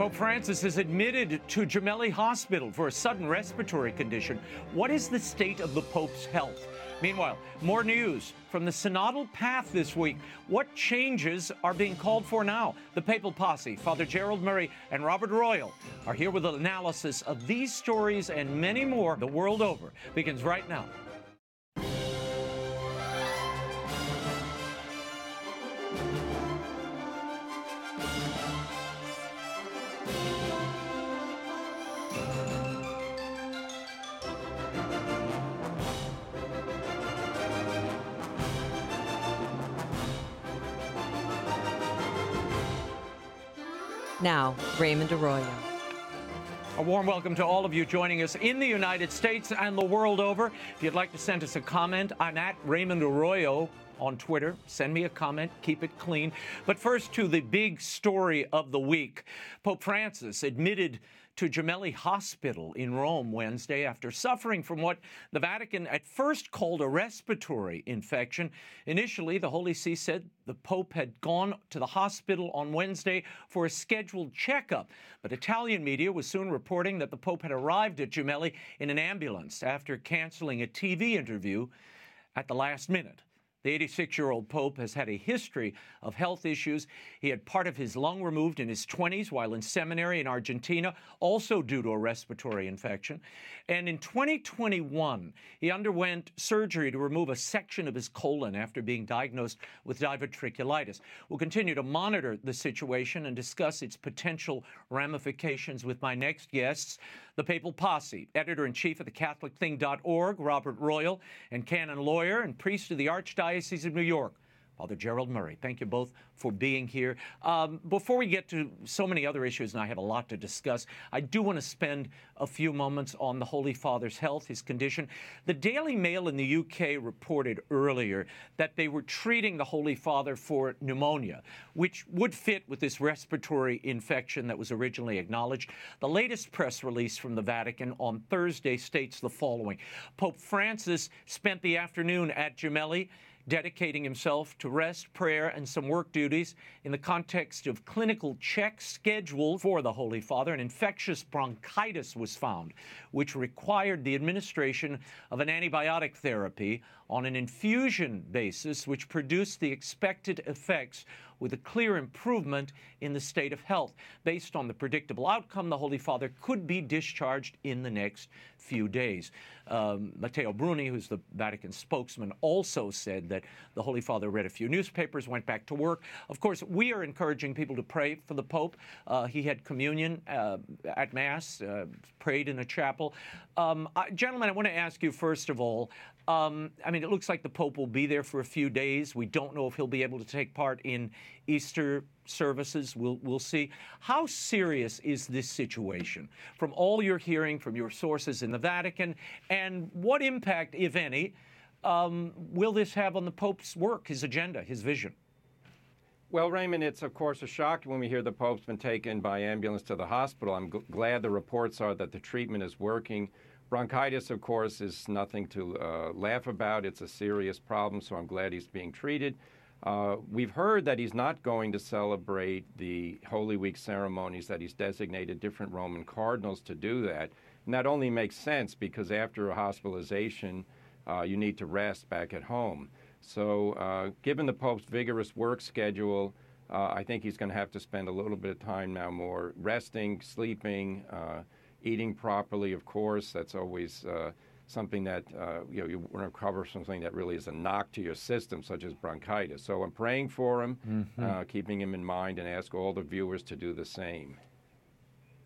Pope Francis is admitted to Gemelli Hospital for a sudden respiratory condition. What is the state of the Pope's health? Meanwhile, more news from the synodal path this week. What changes are being called for now? The papal posse, Father Gerald Murray and Robert Royal, are here with an analysis of these stories and many more the world over. Begins right now. Now, Raymond Arroyo. A warm welcome to all of you joining us in the United States and the world over. If you'd like to send us a comment, I'm at Raymond Arroyo on Twitter. Send me a comment, keep it clean. But first, to the big story of the week Pope Francis admitted to Gemelli Hospital in Rome Wednesday after suffering from what the Vatican at first called a respiratory infection. Initially, the Holy See said the Pope had gone to the hospital on Wednesday for a scheduled checkup. But Italian media was soon reporting that the Pope had arrived at Gemelli in an ambulance after canceling a TV interview at the last minute. The 86 year old Pope has had a history of health issues. He had part of his lung removed in his 20s while in seminary in Argentina, also due to a respiratory infection. And in 2021, he underwent surgery to remove a section of his colon after being diagnosed with diverticulitis. We'll continue to monitor the situation and discuss its potential ramifications with my next guests the Papal Posse, editor in chief of the CatholicThing.org, Robert Royal, and canon lawyer and priest of the Archdiocese of New York, Father Gerald Murray. Thank you both for being here. Um, before we get to so many other issues, and I have a lot to discuss, I do want to spend a few moments on the Holy Father's health, his condition. The Daily Mail in the UK reported earlier that they were treating the Holy Father for pneumonia, which would fit with this respiratory infection that was originally acknowledged. The latest press release from the Vatican on Thursday states the following Pope Francis spent the afternoon at Gemelli dedicating himself to rest, prayer, and some work duties in the context of clinical checks scheduled for the Holy Father. An infectious bronchitis was found, which required the administration of an antibiotic therapy on an infusion basis, which produced the expected effects with a clear improvement in the state of health. Based on the predictable outcome, the Holy Father could be discharged in the next few days. Um, Matteo Bruni, who's the Vatican spokesman, also said that the Holy Father read a few newspapers, went back to work. Of course, we are encouraging people to pray for the Pope. Uh, he had communion uh, at Mass, uh, prayed in a chapel. Um, gentlemen, I want to ask you first of all um, I mean, it looks like the Pope will be there for a few days. We don't know if he'll be able to take part in Easter services. We'll, we'll see. How serious is this situation from all you're hearing from your sources in the Vatican? And what impact, if any, um, will this have on the Pope's work, his agenda, his vision? Well, Raymond, it's of course a shock when we hear the Pope's been taken by ambulance to the hospital. I'm glad the reports are that the treatment is working. Bronchitis, of course, is nothing to uh, laugh about. It's a serious problem, so I'm glad he's being treated. Uh, we've heard that he's not going to celebrate the Holy Week ceremonies, that he's designated different Roman cardinals to do that. And that only makes sense because after a hospitalization, uh, you need to rest back at home. So, uh, given the Pope's vigorous work schedule, uh, I think he's going to have to spend a little bit of time now more resting, sleeping uh, eating properly, of course. That's always uh, something that uh, you know you want to cover something that really is a knock to your system, such as bronchitis. So I'm praying for him, mm-hmm. uh, keeping him in mind, and ask all the viewers to do the same.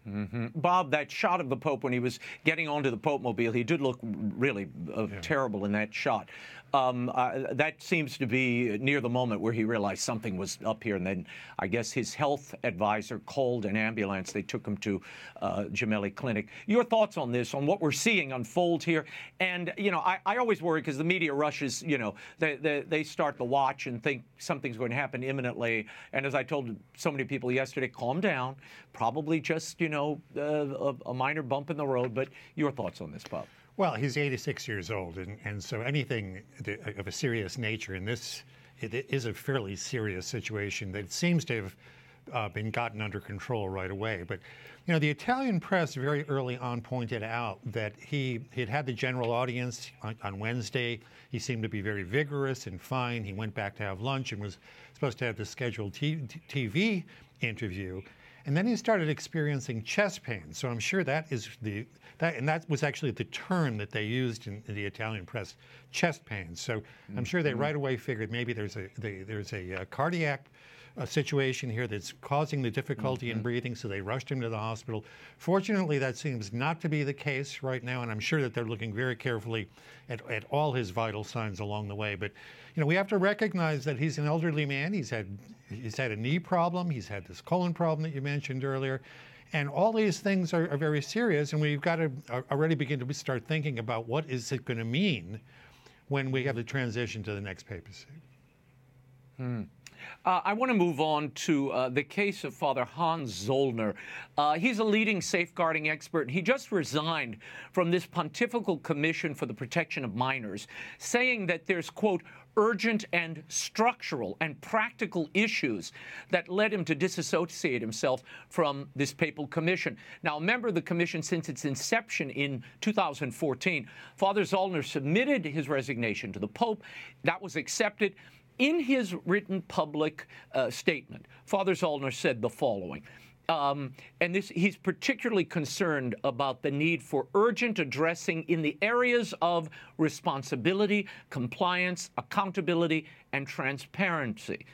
Mm-hmm. Bob, that shot of the Pope when he was getting onto the Pope mobile, he did look really uh, yeah. terrible in that shot. Um, uh, that seems to be near the moment where he realized something was up here, and then I guess his health advisor called an ambulance. They took him to uh, Gemelli Clinic. Your thoughts on this, on what we're seeing unfold here? And, you know, I, I always worry because the media rushes, you know, they, they, they start the watch and think something's going to happen imminently. And as I told so many people yesterday, calm down. Probably just, you know, uh, a, a minor bump in the road. But your thoughts on this, Bob? Well, he's 86 years old, and, and so anything of a serious nature, and this it is a fairly serious situation that seems to have uh, been gotten under control right away. But you know, the Italian press very early on pointed out that he had had the general audience on, on, Wednesday. He seemed to be very vigorous and fine. He went back to have lunch and was supposed to have the scheduled t- TV interview. And then he started experiencing chest pain. So I'm sure that is the that and that was actually the term that they used in, in the Italian press, chest pain. So mm-hmm. I'm sure they mm-hmm. right away figured maybe there's a they, there's a, a cardiac a situation here that's causing the difficulty mm-hmm. in breathing, so they rushed him to the hospital. Fortunately, that seems not to be the case right now, and I'm sure that they're looking very carefully at, at all his vital signs along the way. But you know, we have to recognize that he's an elderly man. He's had he's had a knee problem. He's had this colon problem that you mentioned earlier. And all these things are, are very serious, and we've got to already begin to start thinking about what is it going to mean when we have the transition to the next papacy. Hmm. Uh, I want to move on to uh, the case of Father Hans Zollner. Uh, he's a leading safeguarding expert. He just resigned from this Pontifical Commission for the Protection of Minors, saying that there's, quote, urgent and structural and practical issues that led him to disassociate himself from this papal commission. Now, a member of the commission since its inception in 2014, Father Zollner submitted his resignation to the Pope. That was accepted. In his written public uh, statement, Father Zollner said the following. Um, and this, he's particularly concerned about the need for urgent addressing in the areas of responsibility, compliance, accountability, and transparency.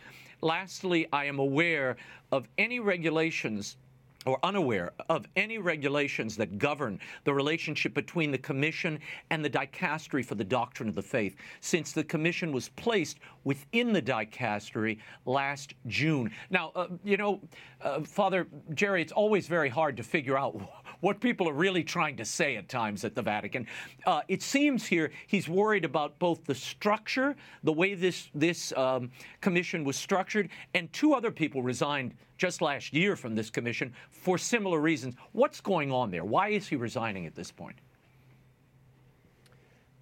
Lastly, I am aware of any regulations or unaware of any regulations that govern the relationship between the Commission and the dicastery for the doctrine of the faith, since the Commission was placed within the dicastery last June. Now, uh, you know, uh, Father Jerry, it's always very hard to figure out what people are really trying to say at times at the Vatican. Uh, it seems here he's worried about both the structure, the way this this um, commission was structured, and two other people resigned just last year from this commission for similar reasons. What's going on there? Why is he resigning at this point?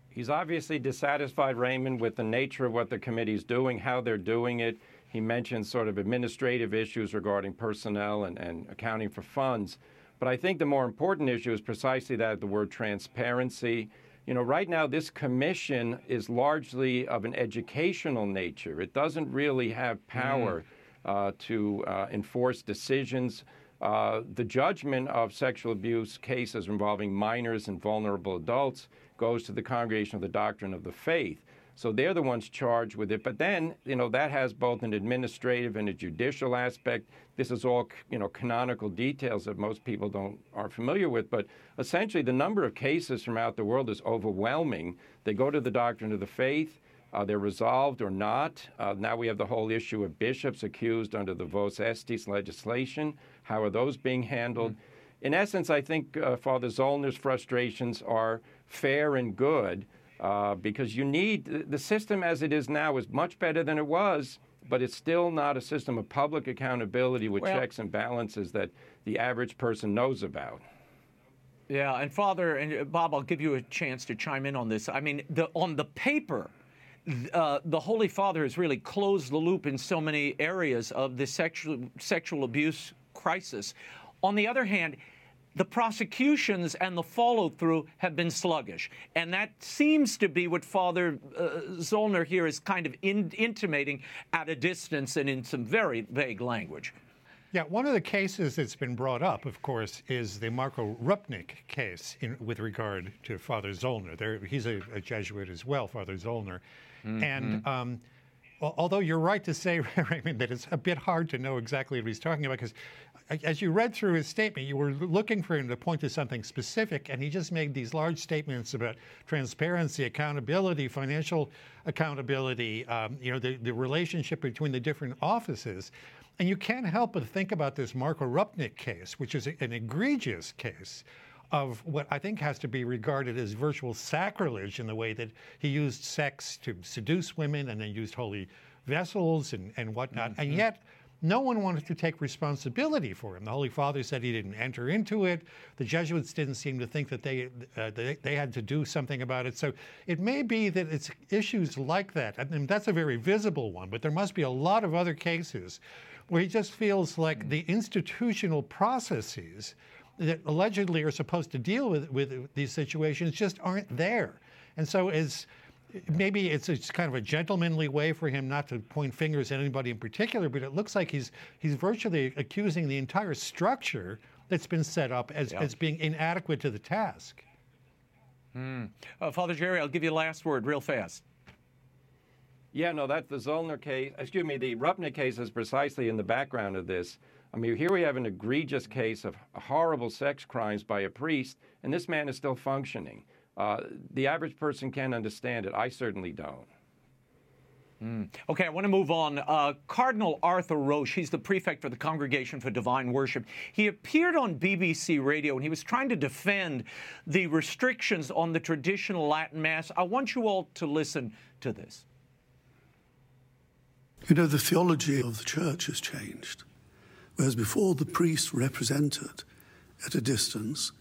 He's obviously dissatisfied, Raymond, with the nature of what the committee's doing, how they're doing it. He mentioned sort of administrative issues regarding personnel and, and accounting for funds. But I think the more important issue is precisely that the word transparency. You know, right now, this commission is largely of an educational nature. It doesn't really have power. Mm to uh, enforce decisions. Uh, the judgment of sexual abuse cases involving minors and vulnerable adults goes to the Congregation of the Doctrine of the Faith. So they're the ones charged with it. But then, you know, that has both an administrative and a judicial aspect. This is all, you know, canonical details that most people don't are familiar with. But essentially, the number of cases from out the world is overwhelming. They go to the doctrine of the faith. Uh, they're resolved or not. Uh, now we have the whole issue of bishops accused under the Vos Estis legislation. How are those being handled? Mm-hmm. In essence, I think uh, Father Zollner's frustrations are fair and good uh, because you need the system as it is now is much better than it was, but it's still not a system of public accountability with well, checks and balances that the average person knows about. Yeah, and Father and uh, Bob, I'll give you a chance to chime in on this. I mean, the, on the paper, uh, the Holy Father has really closed the loop in so many areas of the sexual sexual abuse crisis. On the other hand, the prosecutions and the follow through have been sluggish. And that seems to be what Father uh, Zollner here is kind of in, intimating at a distance and in some very vague language. Yeah, one of the cases that's been brought up, of course, is the Marco Rupnik case in, with regard to Father Zollner. There, he's a, a Jesuit as well, Father Zollner. Mm-hmm. And um, although you're right to say, Raymond, that it's a bit hard to know exactly what he's talking about, because as you read through his statement, you were looking for him to point to something specific, and he just made these large statements about transparency, accountability, financial accountability, um, you know, the, the relationship between the different offices. And you can't help but think about this Marco Rupnik case, which is an egregious case of what I think has to be regarded as virtual sacrilege in the way that he used sex to seduce women and then used holy vessels and, and whatnot. Mm-hmm. And yet, no one wanted to take responsibility for him. The Holy Father said he didn't enter into it. The Jesuits didn't seem to think that they, uh, they, they, had to do something about it. So it may be that it's issues like that. I mean, that's a very visible one, but there must be a lot of other cases where he just feels like the institutional processes that allegedly are supposed to deal with, with these situations just aren't there. And so as maybe it's, it's kind of a gentlemanly way for him not to point fingers at anybody in particular, but it looks like he's he's virtually accusing the entire structure that's been set up as, yeah. as being inadequate to the task. Mm. Uh, Father Jerry, I'll give you the last word real fast. Yeah, no, that's the Zollner case. Excuse me, the Rupnik case is precisely in the background of this. I mean, here we have an egregious case of horrible sex crimes by a priest, and this man is still functioning. Uh, the average person can't understand it. I certainly don't. Mm. Okay, I want to move on. Uh, Cardinal Arthur Roche, he's the prefect for the Congregation for Divine Worship. He appeared on BBC Radio and he was trying to defend the restrictions on the traditional Latin Mass. I want you all to listen to this. You know, the theology of the church has changed. Whereas before, the priest represented at a distance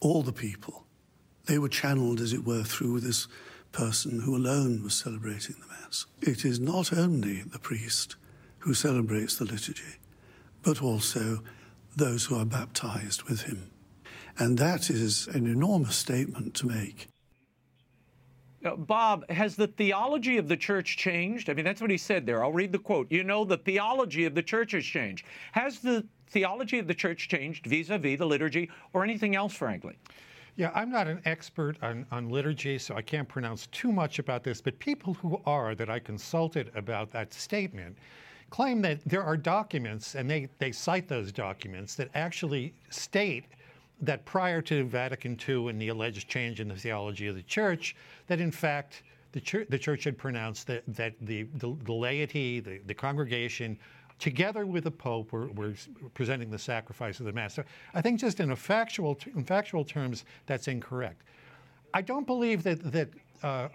all the people. They were channeled, as it were, through this person who alone was celebrating the Mass. It is not only the priest who celebrates the liturgy, but also those who are baptized with him. And that is an enormous statement to make. Uh, Bob, has the theology of the church changed? I mean, that's what he said there. I'll read the quote. You know, the theology of the church has changed. Has the theology of the church changed vis a vis the liturgy or anything else, frankly? Yeah, I'm not an expert on, on liturgy, so I can't pronounce too much about this, but people who are that I consulted about that statement claim that there are documents, and they, they cite those documents, that actually state that prior to Vatican II and the alleged change in the theology of the church, that in fact the church, the church had pronounced that, that the, the, the laity, the, the congregation, together with the Pope, were, were presenting the sacrifice of the Mass. So I think just in, factual, in factual terms, that's incorrect. I don't believe that, that uh,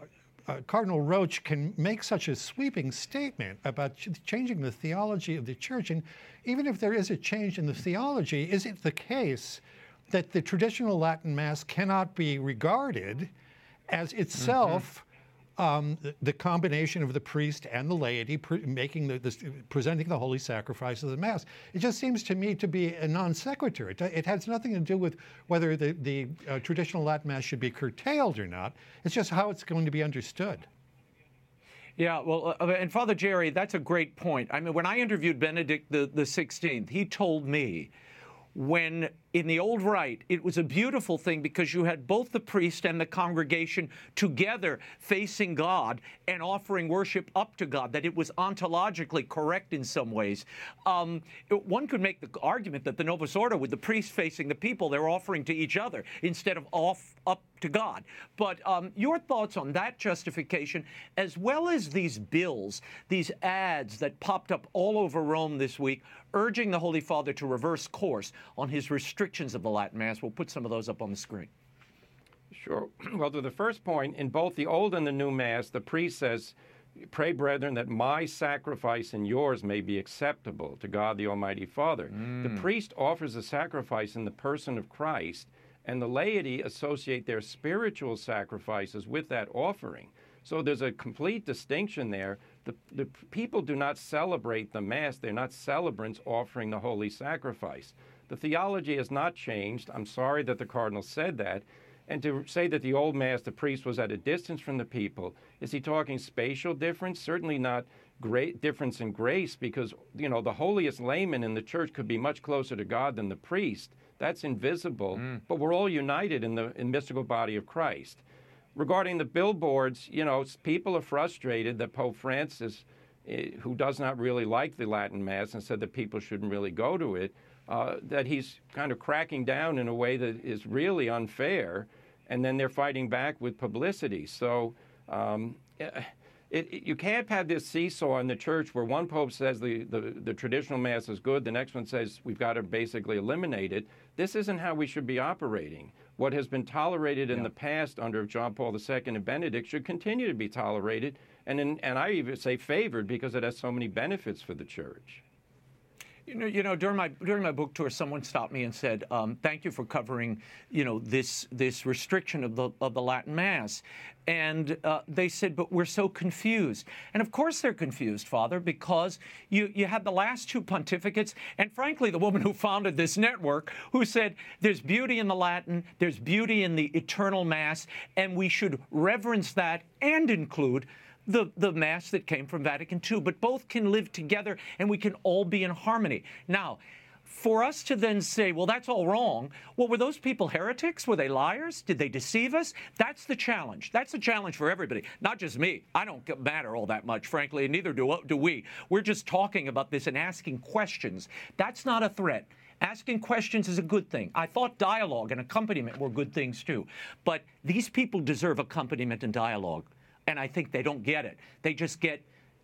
uh, Cardinal Roche can make such a sweeping statement about ch- changing the theology of the church. And even if there is a change in the theology, is it the case that the traditional Latin Mass cannot be regarded as itself mm-hmm. um, the, the, combination of the priest and the laity pre- making the, the, presenting the holy sacrifice of the Mass. It just seems to me to be a non sequitur. It, it has nothing to do with whether the, the uh, traditional Latin Mass should be curtailed or not. It's just how it's going to be understood. Yeah, well, uh, and Father Jerry, that's a great point. I mean, when I interviewed Benedict the, the 16th, he told me when in the old rite, it was a beautiful thing because you had both the priest and the congregation together facing God and offering worship up to God, that it was ontologically correct in some ways. Um, one could make the argument that the Novus Ordo, with the priest facing the people, they're offering to each other instead of off up to God. But um, your thoughts on that justification, as well as these bills, these ads that popped up all over Rome this week, urging the Holy Father to reverse course on his restrictions of the Latin Mass. We'll put some of those up on the screen. Sure. Well, to the first point, in both the Old and the New Mass, the priest says, Pray, brethren, that my sacrifice and yours may be acceptable to God the Almighty Father. Mm. The priest offers a sacrifice in the person of Christ, and the laity associate their spiritual sacrifices with that offering. So there's a complete distinction there. The, the people do not celebrate the Mass, they're not celebrants offering the holy sacrifice. The theology has not changed. I'm sorry that the cardinal said that. And to say that the old Mass, the priest was at a distance from the people, is he talking spatial difference? Certainly not great difference in grace, because you know the holiest layman in the church could be much closer to God than the priest. That's invisible, mm. but we're all united in the in mystical body of Christ. Regarding the billboards, you know, people are frustrated that Pope Francis, eh, who does not really like the Latin Mass and said that people shouldn't really go to it, uh, that he's kind of cracking down in a way that is really unfair, and then they're fighting back with publicity. So um, it, it, you can't have this seesaw in the church where one pope says the, the, the traditional mass is good, the next one says we've got to basically eliminate it. This isn't how we should be operating. What has been tolerated in yeah. the past under John Paul II and Benedict should continue to be tolerated, and, in, and I even say favored because it has so many benefits for the church. You know, you know, during my during my book tour, someone stopped me and said, um, "Thank you for covering, you know, this this restriction of the of the Latin Mass." And uh, they said, "But we're so confused." And of course, they're confused, Father, because you you had the last two pontificates, and frankly, the woman who founded this network, who said, "There's beauty in the Latin, there's beauty in the eternal Mass, and we should reverence that and include." The, the Mass that came from Vatican II, but both can live together and we can all be in harmony. Now, for us to then say, well, that's all wrong, well, were those people heretics? Were they liars? Did they deceive us? That's the challenge. That's the challenge for everybody, not just me. I don't matter all that much, frankly, and neither do, uh, do we. We're just talking about this and asking questions. That's not a threat. Asking questions is a good thing. I thought dialogue and accompaniment were good things too. But these people deserve accompaniment and dialogue and I think they don't get it. They just get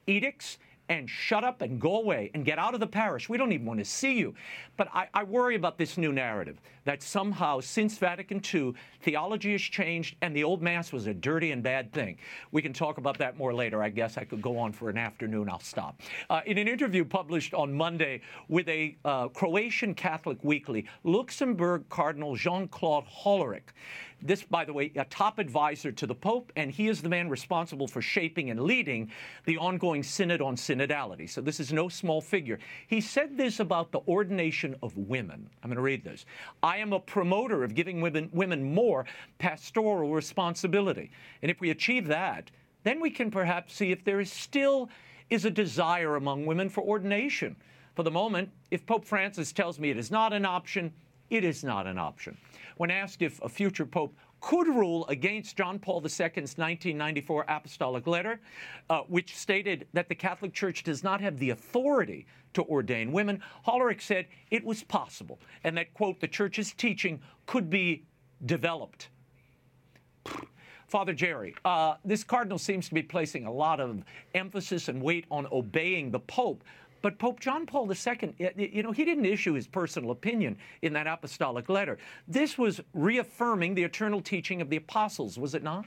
edicts and shut up and go away and get out of the parish. We don't even want to see you. But I, I, worry about this new narrative that somehow, since Vatican II, theology has changed and the old Mass was a dirty and bad thing. We can talk about that more later. I guess I could go on for an afternoon. I'll stop. Uh, in an interview published on Monday with a uh, Croatian Catholic weekly, Luxembourg Cardinal Jean Claude Hollerich this, by the way, a top advisor to the Pope, and he is the man responsible for shaping and leading the ongoing Synod on Synodality. So this is no small figure. He said this about the ordination of women. I'm going to read this. Am a promoter of giving women, women more pastoral responsibility. And if we achieve that, then we can perhaps see if there is still is a desire among women for ordination. For the moment, if Pope Francis tells me it is not an option, it is not an option. When asked if a future pope could rule against John Paul II's 1994 apostolic letter, uh, which stated that the Catholic Church does not have the authority to ordain women, Hollerich said it was possible, and that, quote, the Church's teaching could be developed. Father Jerry, uh, this cardinal seems to be placing a lot of emphasis and weight on obeying the Pope. But Pope John Paul II, you know, he didn't issue his personal opinion in that apostolic letter. This was reaffirming the eternal teaching of the apostles, was it not?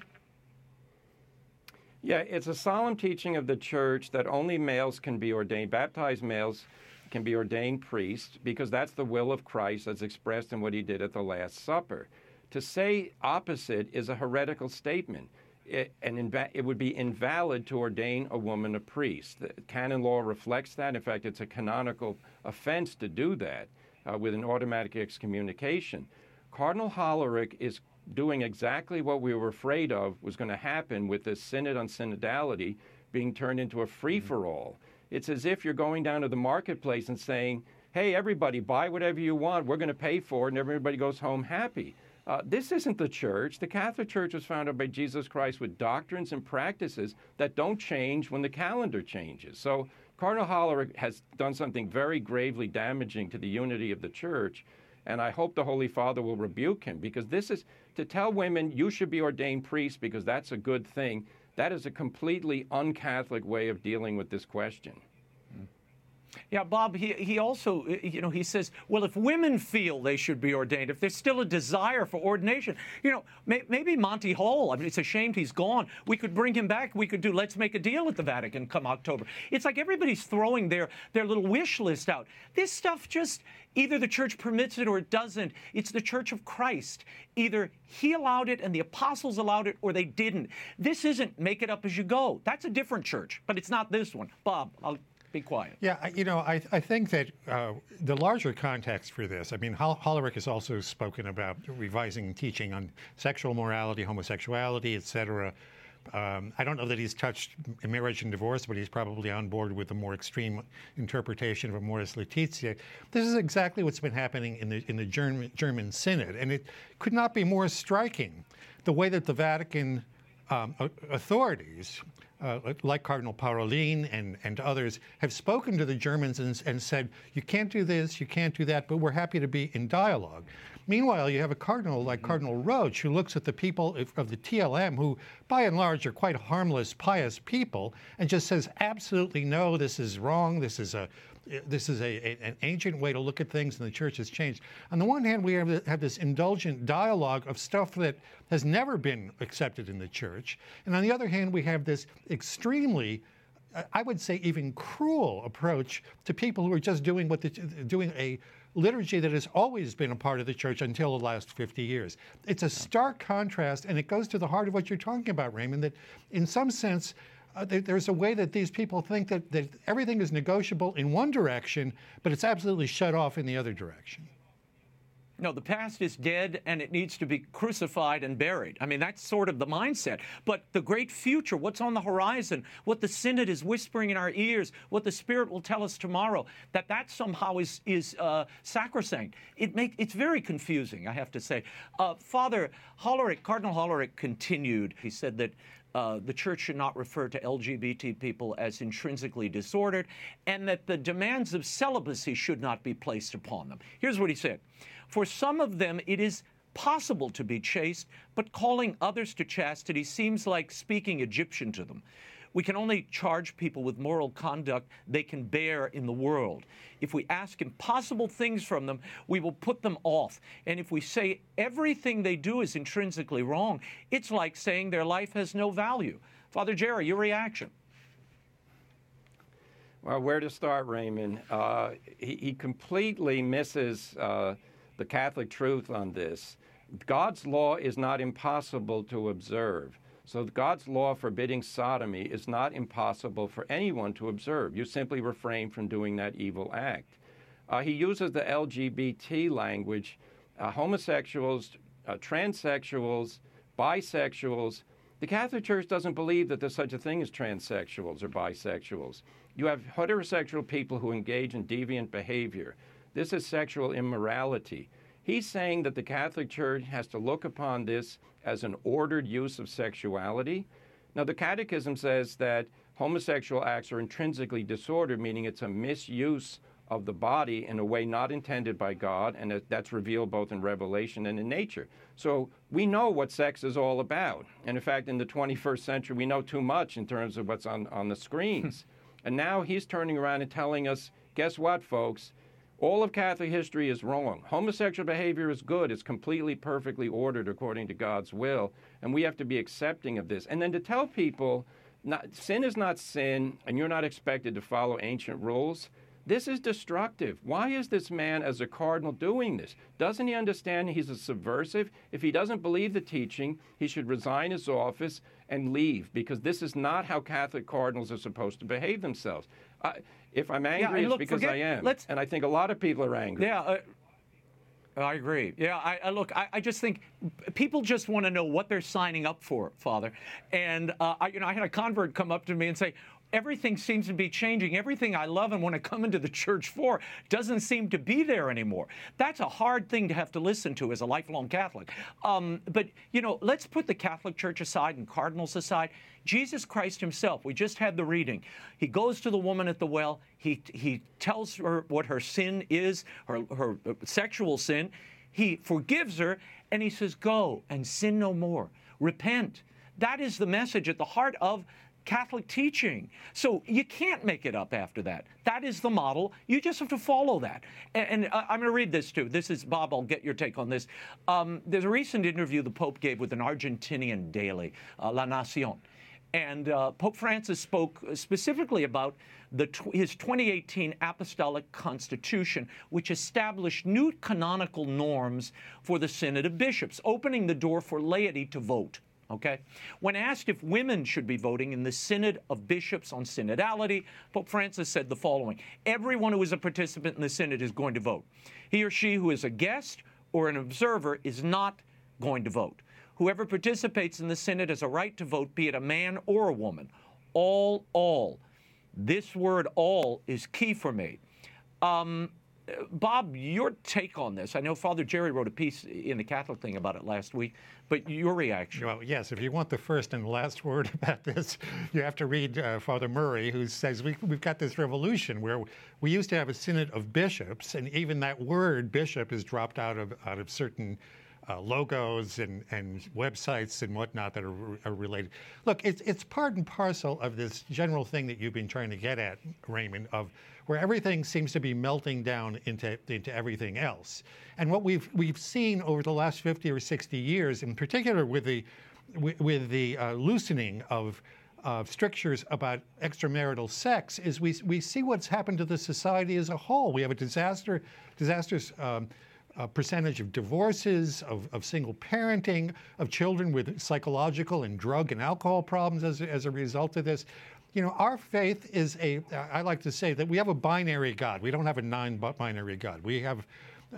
Yeah, it's a solemn teaching of the church that only males can be ordained, baptized males can be ordained priests, because that's the will of Christ as expressed in what he did at the Last Supper. To say opposite is a heretical statement it, and inva- it would be invalid to ordain a woman a priest. The canon law reflects that. In fact, it's a canonical offense to do that uh, with an automatic excommunication. Cardinal Hollerich is doing exactly what we were afraid of was going to happen with this synod on synodality being turned into a free for all. It's as if you're going down to the marketplace and saying, hey, everybody, buy whatever you want. We're going to pay for it, and everybody goes home happy. Uh, this isn't the church. The Catholic Church was founded by Jesus Christ with doctrines and practices that don't change when the calendar changes. So Cardinal Hollerich has done something very gravely damaging to the unity of the church. And I hope the Holy Father will rebuke him because this is to tell women you should be ordained priests because that's a good thing. That is a completely un Catholic way of dealing with this question. Yeah, Bob, he, he also, eh, you know, he says, well, if women feel they should be ordained, if there's still a desire for ordination, you know, may, maybe Monty Hall, I mean, it's a shame he's gone. We could bring him back. We could do Let's Make a Deal at the Vatican come October. It's like everybody's throwing their, their little wish list out. This stuff just, either the church permits it or it doesn't. It's the church of Christ. Either he allowed it and the apostles allowed it or they didn't. This isn't make it up as you go. That's a different church, but it's not this one. Bob, I'll be quiet. Yeah, you know, I, I think that uh, the larger context for this, I mean, Hollerich has also spoken about revising teaching on sexual morality, homosexuality, etc. Um, I don't know that he's touched marriage and divorce, but he's probably on board with the more extreme interpretation of Amoris Laetitia. This is exactly what's been happening in the in the German, German Synod, and it could not be more striking. The way that the Vatican um, authorities uh, like Cardinal Parolin and, and others, have spoken to the Germans and, and said, you can't do this, you can't do that, but we're happy to be in dialogue. Meanwhile, you have a cardinal like mm-hmm. Cardinal Roche who looks at the people of the TLM, who by and large are quite harmless, pious people, and just says, absolutely no, this is wrong, this is a this is a, a, an ancient way to look at things, and the church has changed. On the one hand, we have, have this indulgent dialogue of stuff that has never been accepted in the church, and on the other hand, we have this extremely I would say, even cruel approach to people who are just doing what the, doing a liturgy that has always been a part of the church until the last 50 years. It's a stark contrast, and it goes to the heart of what you're talking about, Raymond, that in some sense, uh, there, there's a way that these people think that, that everything is negotiable in one direction, but it's absolutely shut off in the other direction. No, the past is dead and it needs to be crucified and buried. I mean, that's sort of the mindset. But the great future, what's on the horizon, what the Synod is whispering in our ears, what the Spirit will tell us tomorrow, that that somehow is, is uh, sacrosanct. It make, it's very confusing, I have to say. Uh, Father Hollerich, Cardinal Hollerich continued. He said that uh, the church should not refer to LGBT people as intrinsically disordered, and that the demands of celibacy should not be placed upon them. Here's what he said For some of them, it is possible to be chaste, but calling others to chastity seems like speaking Egyptian to them. We can only charge people with moral conduct they can bear in the world. If we ask impossible things from them, we will put them off. And if we say everything they do is intrinsically wrong, it's like saying their life has no value. Father Jerry, your reaction? Well, where to start, Raymond? Uh, he, he, completely misses uh, the Catholic truth on this. God's law is not impossible to observe. So God's law forbidding sodomy is not impossible for anyone to observe. You simply refrain from doing that evil act. Uh, he uses the LGBT language. Uh, homosexuals, uh, transsexuals, bisexuals. The Catholic Church doesn't believe that there's such a thing as transsexuals or bisexuals. You have heterosexual people who engage in deviant behavior. This is sexual immorality. He's saying that the Catholic Church has to look upon this as an ordered use of sexuality. Now, the Catechism says that homosexual acts are intrinsically disordered, meaning it's a misuse of the body in a way not intended by God, and that's revealed both in Revelation and in nature. So we know what sex is all about. And in fact, in the 21st century, we know too much in terms of what's on, on the screens. and now he's turning around and telling us guess what, folks? All of Catholic history is wrong. Homosexual behavior is good. It's completely perfectly ordered according to God's will. And we have to be accepting of this. And then to tell people not, sin is not sin and you're not expected to follow ancient rules. This is destructive. Why is this man, as a cardinal, doing this? Doesn't he understand he's a subversive? If he doesn't believe the teaching, he should resign his office and leave because this is not how Catholic cardinals are supposed to behave themselves. I, if I'm angry, yeah, look, it's because forget, I am. and I think a lot of people are angry. Yeah. Uh, I agree. Yeah, I, I look. I, I, just think people just want to know what they're signing up for, Father. And uh, I, you know, I had a convert come up to me and say, everything seems to be changing. Everything I love and want to come into the church for doesn't seem to be there anymore. That's a hard thing to have to listen to as a lifelong Catholic. Um, but, you know, let's put the Catholic Church aside and cardinals aside. Jesus Christ himself, we just had the reading. He goes to the woman at the well. He, he tells her what her sin is, her, her sexual sin. He forgives her, and he says, Go and sin no more. Repent. That is the message at the heart of Catholic teaching. So you can't make it up after that. That is the model. You just have to follow that. And, and uh, I'm going to read this too. This is, Bob, I'll get your take on this. Um, there's a recent interview the Pope gave with an Argentinian daily, uh, La Nacion. And uh, Pope Francis spoke specifically about the, his 2018 Apostolic Constitution, which established new canonical norms for the Synod of Bishops, opening the door for laity to vote. Okay? When asked if women should be voting in the Synod of Bishops on synodality, Pope Francis said the following Everyone who is a participant in the Synod is going to vote. He or she who is a guest or an observer is not going to vote. Whoever participates in the Synod has a right to vote, be it a man or a woman. All, all. This word all is key for me. Um, Bob, your take on this. I know Father Jerry wrote a piece in the Catholic thing about it last week, but your reaction. Well, yes, if you want the first and last word about this, you have to read uh, Father Murray, who says we, have got this revolution where we used to have a synod of bishops, and even that word bishop is dropped out of, out of certain uh, logos and, and websites and whatnot that are, are, related. Look, it's, it's part and parcel of this general thing that you've been trying to get at, Raymond, of where everything seems to be melting down into, into everything else. And what we've, we've seen over the last 50 or 60 years, in particular with the, with, with the uh, loosening of strictures about extramarital sex is we, we see what's happened to the society as a whole. We have a disaster, disastrous um, uh, percentage of divorces, of, of, single parenting, of children with psychological and drug and alcohol problems as, as a result of this. You know, our faith is a, I like to say that we have a binary God. We don't have a non binary God. We have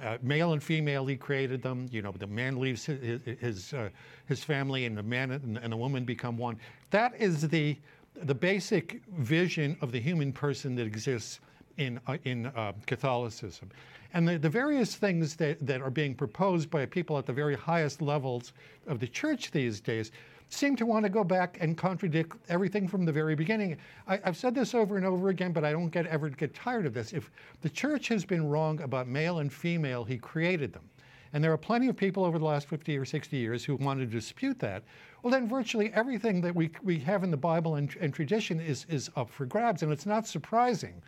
uh, male and female, he created them. You know, the man leaves his his, uh, his family, and the man and, the woman become one. That is the the basic vision of the human person that exists in uh, in uh, Catholicism, and the, the various things that, that are being proposed by people at the very highest levels of the church these days seem to want to go back and contradict everything from the very beginning. I, have said this over and over again, but I don't get ever get tired of this. If the church has been wrong about male and female, he created them. And there are plenty of people over the last 50 or 60 years who want to dispute that. Well, then virtually everything that we, we have in the Bible and, and tradition is, is up for grabs. And it's not surprising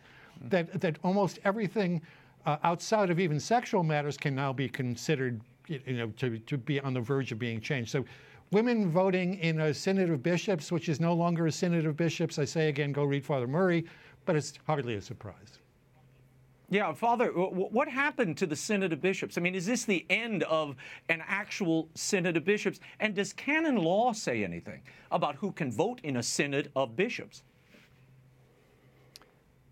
that, that almost everything uh, outside of even sexual matters can now be considered you know, to, to be on the verge of being changed. So women voting in a synod of bishops, which is no longer a synod of bishops. I say again, go read Father Murray, but it's hardly a surprise. Yeah, Father, what happened to the Synod of Bishops? I mean, is this the end of an actual Synod of Bishops? And does canon law say anything about who can vote in a Synod of Bishops?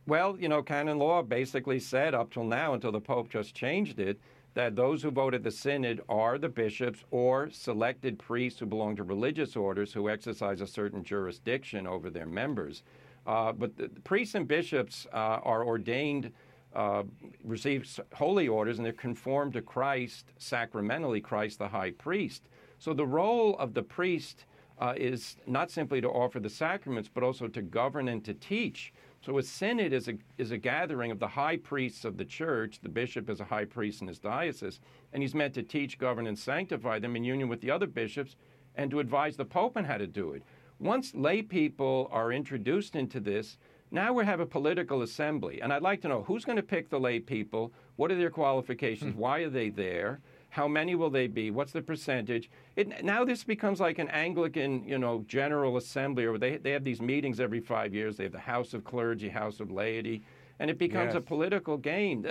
Well, you know, canon law basically said up till now, until the Pope just changed it, that those who vote at the synod are the bishops or selected priests who belong to religious orders who exercise a certain jurisdiction over their members. Uh, but the, the, priests and bishops uh, are ordained, uh, receive holy orders, and they're conformed to Christ sacramentally, Christ the high priest. So the role of the priest uh, is not simply to offer the sacraments, but also to govern and to teach. So a synod is a, is a gathering of the high priests of the church. The bishop is a high priest in his diocese, and he's meant to teach, govern, and sanctify them in union with the other bishops and to advise the Pope on how to do it. Once lay people are introduced into this, now we have a political assembly. And I'd like to know who's going to pick the lay people? What are their qualifications? Hmm. Why are they there? How many will they be? What's the percentage? It, now this becomes like an Anglican, you know, General Assembly, or they, they have these meetings every five years. They have the House of Clergy, House of Laity, and it becomes yes. a political game.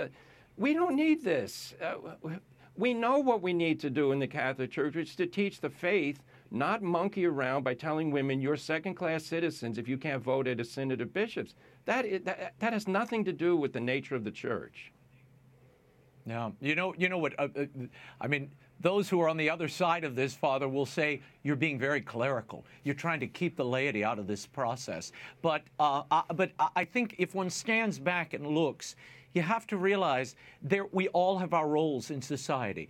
We don't need this. Uh, we know what we need to do in the Catholic Church, which is to teach the faith, not monkey around by telling women you're second-class citizens if you can't vote at a synod of bishops. That, that, that has nothing to do with the nature of the church. Yeah, you know, you know what? Uh, uh, I mean, those who are on the other side of this, Father, will say you're being very clerical. You're trying to keep the laity out of this process. But, uh, I, but I think if one stands back and looks, you have to realize there we all have our roles in society.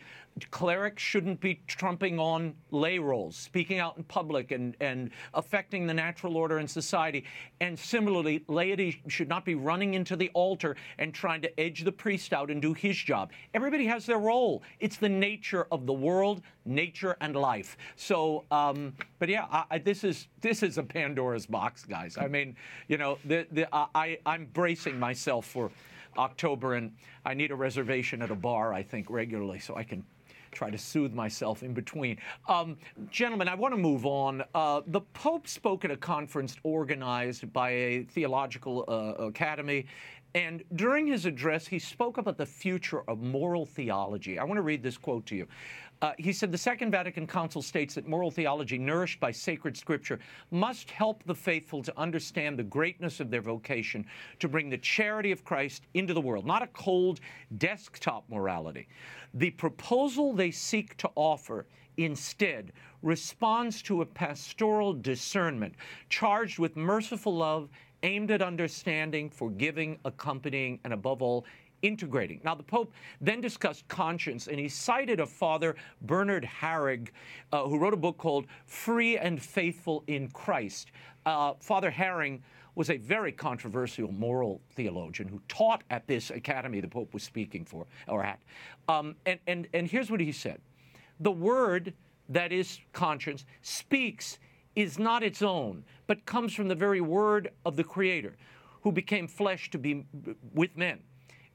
Clerics shouldn't be trumping on lay roles, speaking out in public and, and affecting the natural order in society. And similarly, laity should not be running into the altar and trying to edge the priest out and do his job. Everybody has their role. It's the nature of the world, nature, and life. So, um, but yeah, I, this is this is a Pandora's box, guys. I mean, you know, the, the, I, I'm bracing myself for October, and I need a reservation at a bar, I think, regularly, so I can try to soothe myself in between. Um, gentlemen, I want to move on. Uh, the Pope spoke at a conference organized by a theological uh, academy. And during his address, he spoke about the future of moral theology. I want to read this quote to you. Uh, he said the Second Vatican Council states that moral theology, nourished by sacred scripture, must help the faithful to understand the greatness of their vocation to bring the charity of Christ into the world, not a cold desktop morality. The proposal they seek to offer instead responds to a pastoral discernment charged with merciful love aimed at understanding, forgiving, accompanying, and above all, integrating. Now, the Pope then discussed conscience, and he cited a father, Bernard Häring, uh, who wrote a book called Free and Faithful in Christ. Uh, father Häring was a very controversial moral theologian who taught at this academy the Pope was speaking for, or at. Um, and, and, and here's what he said The word that is conscience speaks is not its own, but comes from the very word of the Creator, who became flesh to be with men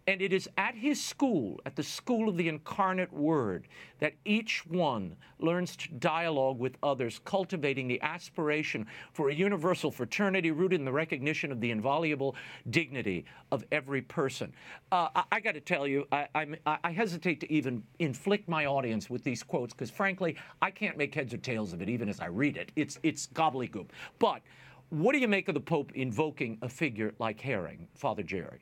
And it is at his school, at the school of the incarnate word, that each one learns to dialogue with others, cultivating the aspiration for a universal fraternity rooted in the recognition of the inviolable dignity of every person. Uh, I, I got to tell you, I, I, I hesitate to even inflict my audience with these quotes because, frankly, I can't make heads or tails of it even as I read it. It's, it's gobbledygook. But what do you make of the Pope invoking a figure like Häring, Father Jerry?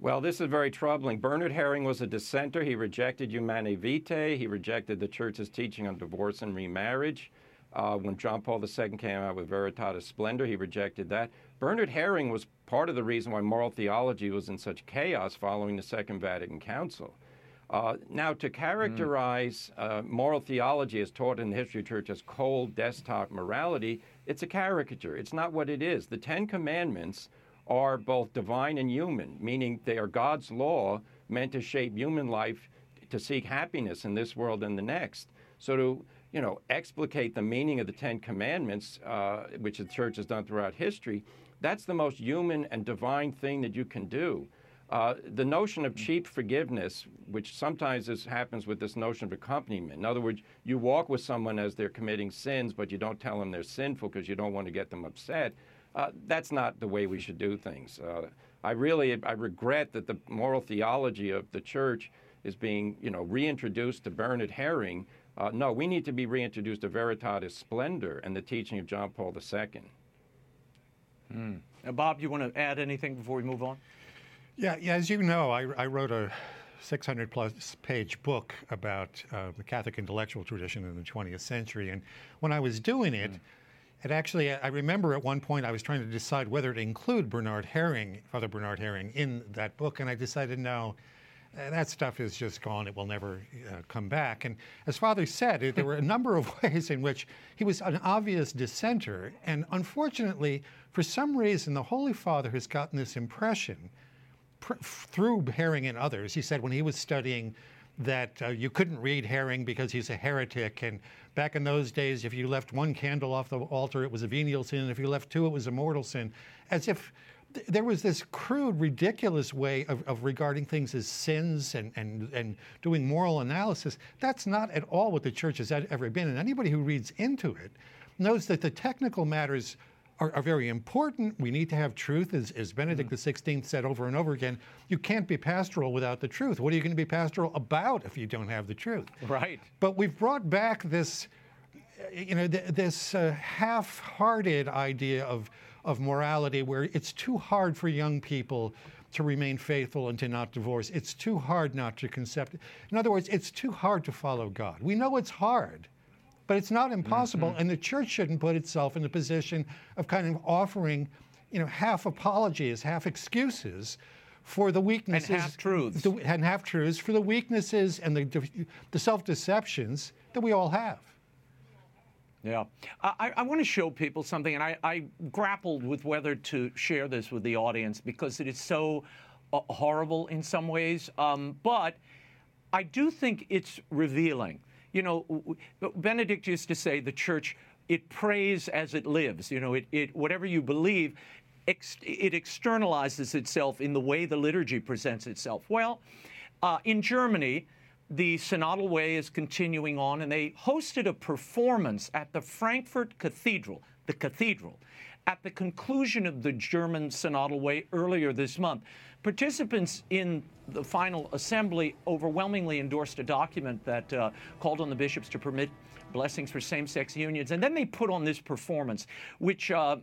Well, this is very troubling. Bernard Häring was a dissenter. He rejected Humanae Vitae. He rejected the church's teaching on divorce and remarriage. Uh, when John Paul II came out with Veritatis Splendor, he rejected that. Bernard Häring was part of the reason why moral theology was in such chaos following the Second Vatican Council. Uh, now, to characterize uh, moral theology as taught in the history of church as cold desktop morality, it's a caricature. It's not what it is. The Ten Commandments are both divine and human, meaning they are God's law meant to shape human life to seek happiness in this world and the next. So to you know explicate the meaning of the Ten Commandments, uh, which the church has done throughout history, that's the most human and divine thing that you can do. Uh, the notion of cheap forgiveness, which sometimes is, happens with this notion of accompaniment. In other words, you walk with someone as they're committing sins, but you don't tell them they're sinful because you don't want to get them upset. Uh, that's not the way we should do things. Uh, I really, I regret that the moral theology of the church is being, you know, reintroduced to Bernard Häring. Uh, no, we need to be reintroduced to Veritatis Splendor and the teaching of John Paul II. Uh, Bob, you want to add anything before we move on? Yeah, yeah. As you know, I, I wrote a 600 plus page book about uh, the Catholic intellectual tradition in the 20th century. And when I was doing it, it actually, I remember at one point I was trying to decide whether to include Bernard Häring, Father Bernard Häring, in that book. And I decided no. uh, That stuff is just gone. It will never uh, come back. And as Father said, there were a number of ways in which he was an obvious dissenter. And unfortunately, for some reason, the Holy Father has gotten this impression pr- through Häring and others. He said when he was studying that uh, you couldn't read Häring because he's a heretic. And back in those days, if you left one candle off the altar, it was a venial sin. If you left two, it was a mortal sin. As if th- there was this crude, ridiculous way of, of regarding things as sins and, and, and doing moral analysis. That's not at all what the church has ever been. And anybody who reads into it knows that the technical matters are, are very important. We need to have truth, as, as Benedict XVI said over and over again. You can't be pastoral without the truth. What are you going to be pastoral about if you don't have the truth? Right. But we've brought back this, you know, th- this uh, half-hearted idea of of morality, where it's too hard for young people to remain faithful and to not divorce. It's too hard not to concept. In other words, it's too hard to follow God. We know it's hard, but it's not impossible. And the church shouldn't put itself in the position of kind of offering, you know, half apologies, half excuses for the weaknesses half-truths. the- and half truths for the weaknesses and the, the self deceptions that we all have. Yeah. I, I want to show people something, and I, I grappled with whether to share this with the audience because it is so uh, horrible in some ways. Um, but I do think it's revealing. You know, Benedict used to say the church, it prays as it lives. You know, it, it whatever you believe, ex- it externalizes itself in the way the liturgy presents itself. Well, uh, in Germany, the Synodal Way is continuing on, and they hosted a performance at the Frankfurt Cathedral, the cathedral, at the conclusion of the German Synodal Way earlier this month. Participants in the final assembly overwhelmingly endorsed a document that uh, called on the bishops to permit blessings for same sex unions. And then they put on this performance, which uh,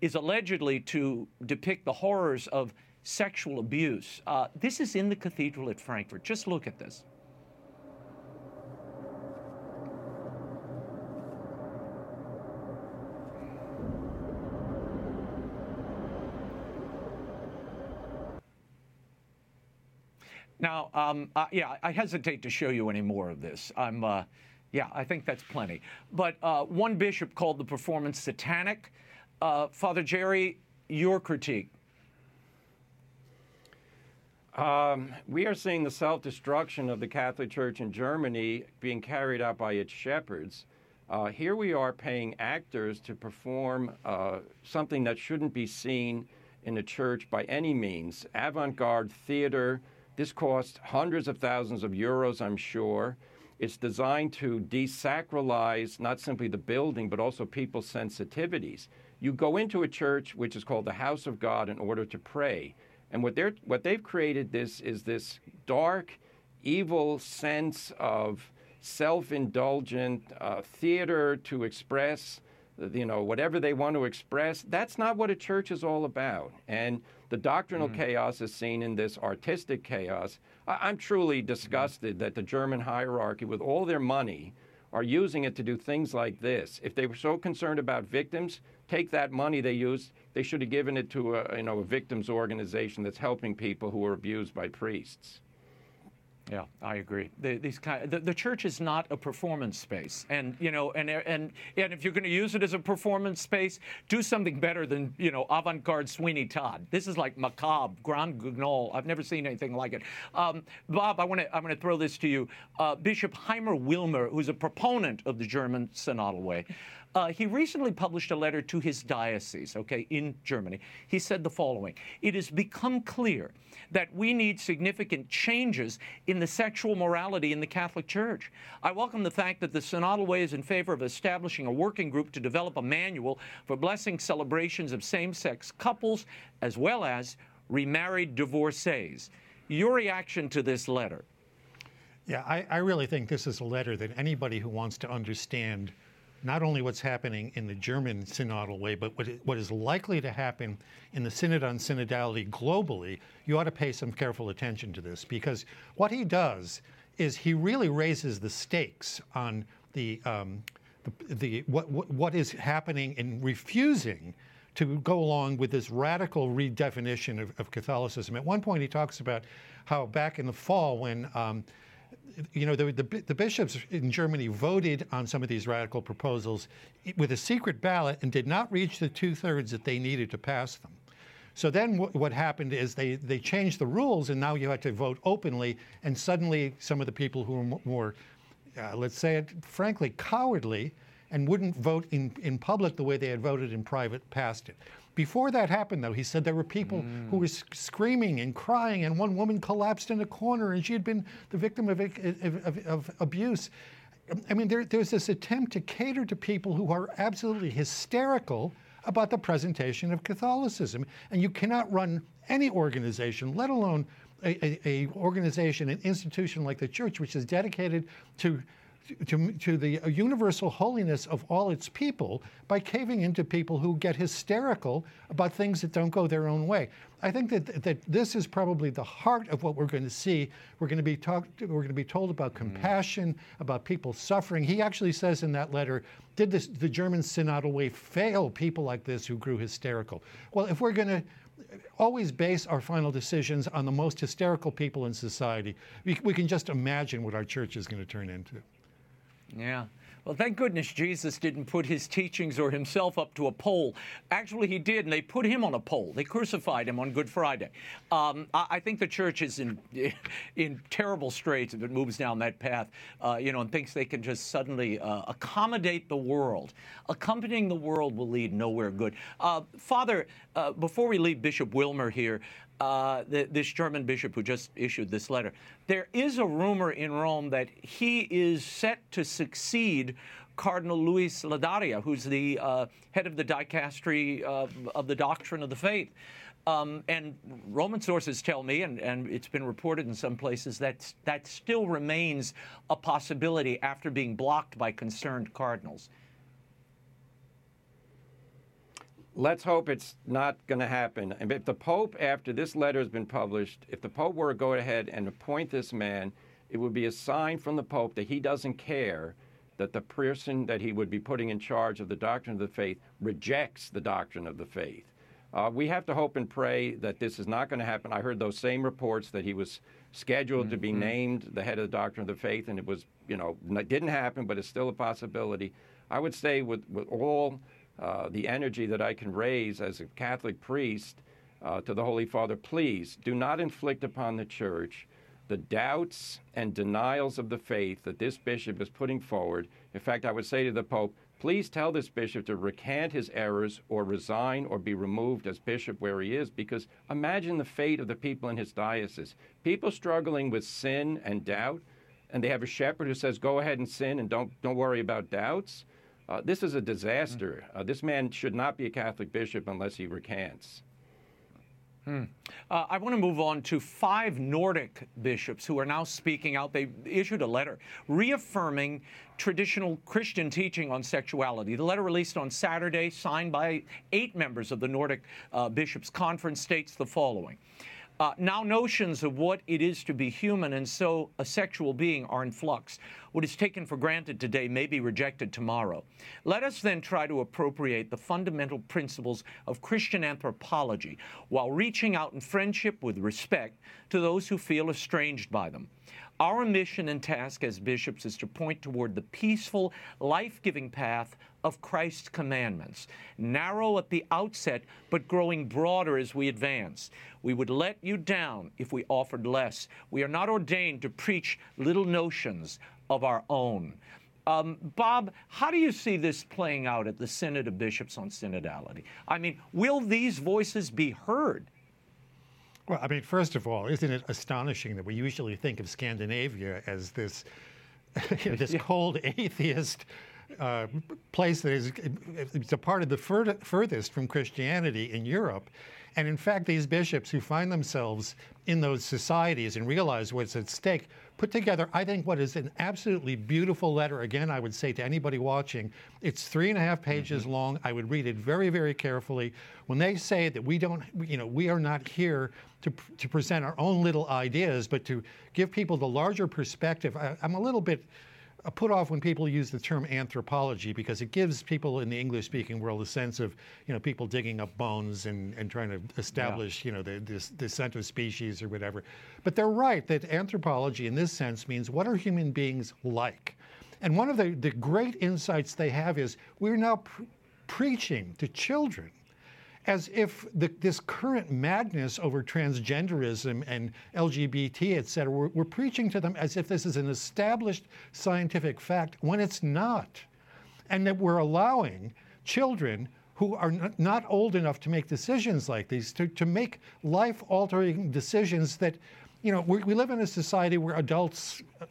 is allegedly to depict the horrors of sexual abuse. Uh, this is in the cathedral at Frankfurt. Just look at this. Now, um, uh, yeah, I hesitate to show you any more of this. I'm, uh, yeah, I think that's plenty. But uh, one bishop called the performance satanic. Uh, Father Jerry, your critique. Um, we are seeing the self destruction of the Catholic Church in Germany being carried out by its shepherds. Uh, here we are paying actors to perform uh, something that shouldn't be seen in a church by any means. Avant garde theater, this costs hundreds of thousands of euros, I'm sure. It's designed to desacralize not simply the building, but also people's sensitivities. You go into a church which is called the house of God in order to pray. And what, they're, what they've created this is this dark, evil sense of self-indulgent uh, theater to express you know whatever they want to express that's not what a church is all about and the doctrinal mm. chaos is seen in this artistic chaos I- am truly disgusted mm. that the german hierarchy with all their money are using it to do things like this if they were so concerned about victims take that money they used they should have given it to a you know a victims organization that's helping people who are abused by priests yeah, I agree. The, these kind, the, the, church is not a performance space, and you know, and and and if you're going to use it as a performance space, do something better than you know avant-garde Sweeney Todd. This is like macabre, grand guignol. I've never seen anything like it. Um, Bob, I want to I want to throw this to you. Uh, Bishop Heiner Wilmer, who's a proponent of the German synodal way. Uh, he recently published a letter to his diocese, okay, in Germany. He said the following It has become clear that we need significant changes in the sexual morality in the Catholic Church. I welcome the fact that the Synodal Way is in favor of establishing a working group to develop a manual for blessing celebrations of same sex couples as well as remarried divorcees. Your reaction to this letter? Yeah, I, I really think this is a letter that anybody who wants to understand not only what's happening in the German synodal way, but what, what is likely to happen in the Synod on Synodality globally, you ought to pay some careful attention to this because what he does is he really raises the stakes on the, um, the, the what, what, what is happening in refusing to go along with this radical redefinition of, of Catholicism. At one point, he talks about how back in the fall, when um, you know, the, the, the, bishops in Germany voted on some of these radical proposals with a secret ballot and did not reach the two thirds that they needed to pass them. So then what happened is they, they changed the rules, and now you had to vote openly, and suddenly some of the people who were more, uh, let's say it frankly, cowardly and wouldn't vote in, in public the way they had voted in private passed it. Before that happened, though, he said there were people mm. who were screaming and crying, and one woman collapsed in a corner, and she had been the victim of, of, of, abuse. I mean, there, there's this attempt to cater to people who are absolutely hysterical about the presentation of Catholicism, and you cannot run any organization, let alone a, a, a organization, an institution like the church, which is dedicated to to, to the universal holiness of all its people by caving into people who get hysterical about things that don't go their own way. I think that that this is probably the heart of what we're going to see. We're going to be talked. We're going to be told about mm-hmm. compassion, about people suffering. He actually says in that letter, "Did this, the German synodal way fail people like this who grew hysterical?" Well, if we're going to always base our final decisions on the most hysterical people in society, we, we can just imagine what our church is going to turn into. Yeah. Well, thank goodness Jesus didn't put his teachings or himself up to a poll. Actually, he did, and they put him on a poll. They crucified him on Good Friday. Um, I, I, think the church is in in terrible straits if it moves down that path, uh, you know, and thinks they can just suddenly uh, accommodate the world. Accompanying the world will lead nowhere good. Uh, Father, uh, before we leave Bishop Wilmer here, uh, the, this German bishop who just issued this letter. There is a rumor in Rome that he is set to succeed Cardinal Luis Ladaria, who's the uh, head of the dicastery of the doctrine of the faith. Um, and Roman sources tell me, and, and, it's been reported in some places, that that still remains a possibility after being blocked by concerned cardinals. Let's hope it's not going to happen. And if the Pope, after this letter has been published, if the Pope were to go ahead and appoint this man, it would be a sign from the Pope that he doesn't care that the person that he would be putting in charge of the doctrine of the faith rejects the doctrine of the faith. Uh, we have to hope and pray that this is not going to happen. I heard those same reports that he was scheduled mm-hmm. to be mm-hmm. named the head of the doctrine of the faith, and it was, you know, it didn't happen, but it's still a possibility. I would say with, with all uh, the energy that I can raise as a Catholic priest uh, to the Holy Father, please do not inflict upon the Church the doubts and denials of the faith that this bishop is putting forward. In fact, I would say to the Pope, Please tell this bishop to recant his errors or resign or be removed as bishop where he is, because imagine the fate of the people in his diocese. People struggling with sin and doubt, and they have a shepherd who says, Go ahead and sin and don't, don't worry about doubts. Uh, this is a disaster. Uh, this man should not be a Catholic bishop unless he recants. Hmm. Uh, I want to move on to five Nordic bishops who are now speaking out. They issued a letter reaffirming traditional Christian teaching on sexuality. The letter released on Saturday, signed by eight members of the Nordic uh, Bishops' Conference, states the following. Uh, now, notions of what it is to be human and so a sexual being are in flux. What is taken for granted today may be rejected tomorrow. Let us then try to appropriate the fundamental principles of Christian anthropology while reaching out in friendship with respect to those who feel estranged by them. Our mission and task as bishops is to point toward the peaceful, life giving path of Christ's commandments, narrow at the outset, but growing broader as we advance. We would let you down if we offered less. We are not ordained to preach little notions of our own. Um, Bob, how do you see this playing out at the Synod of Bishops on synodality? I mean, will these voices be heard? Well, I mean, first of all, isn't it astonishing that we usually think of Scandinavia as this, you know, this yeah. cold atheist uh, place that is it's a part of the fur- furthest from Christianity in Europe. And in fact, these bishops who find themselves in those societies and realize what's at stake put together, I think, what is an absolutely beautiful letter. Again, I would say to anybody watching, it's three and a half pages mm-hmm. long. I would read it very, very carefully. When they say that we don't, you know, we are not here to, to present our own little ideas, but to give people the larger perspective, I, I'm a little bit put off when people use the term anthropology because it gives people in the English speaking world a sense of, you know, people digging up bones and, and trying to establish, yeah. you know, the, this descent of species or whatever. But they're right that anthropology in this sense means what are human beings like? And one of the, the great insights they have is we're now pr- preaching to children as if the, this current madness over transgenderism and LGBT, et cetera, we're, we're preaching to them as if this is an established scientific fact when it's not. And that we're allowing children who are not old enough to make decisions like these to, to make life altering decisions that, you know, we live in a society where adults uh,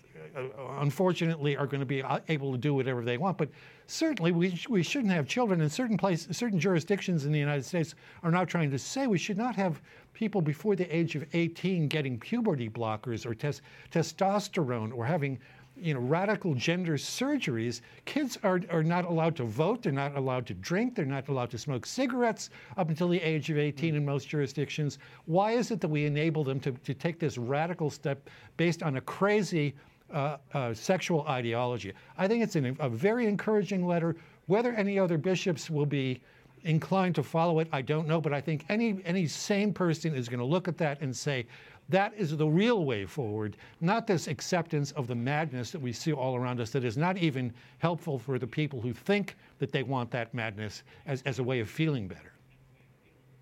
unfortunately are going to be uh, able to do whatever they want. But certainly we, we shouldn't have children in certain places, certain jurisdictions in the United States are now trying to say we should not have people before the age of 18 getting puberty blockers or tes- testosterone or having you know, radical gender surgeries, kids are, are not allowed to vote, they're not allowed to drink, they're not allowed to smoke cigarettes up until the age of 18 in most jurisdictions. Why is it that we enable them to, to take this radical step based on a crazy uh, uh, sexual ideology. I think it's an, a very encouraging letter. Whether any other bishops will be inclined to follow it, I don't know. But I think any any sane person is going to look at that and say, that is the real way forward, not this acceptance of the madness that we see all around us that is not even helpful for the people who think that they want that madness as, as a way of feeling better.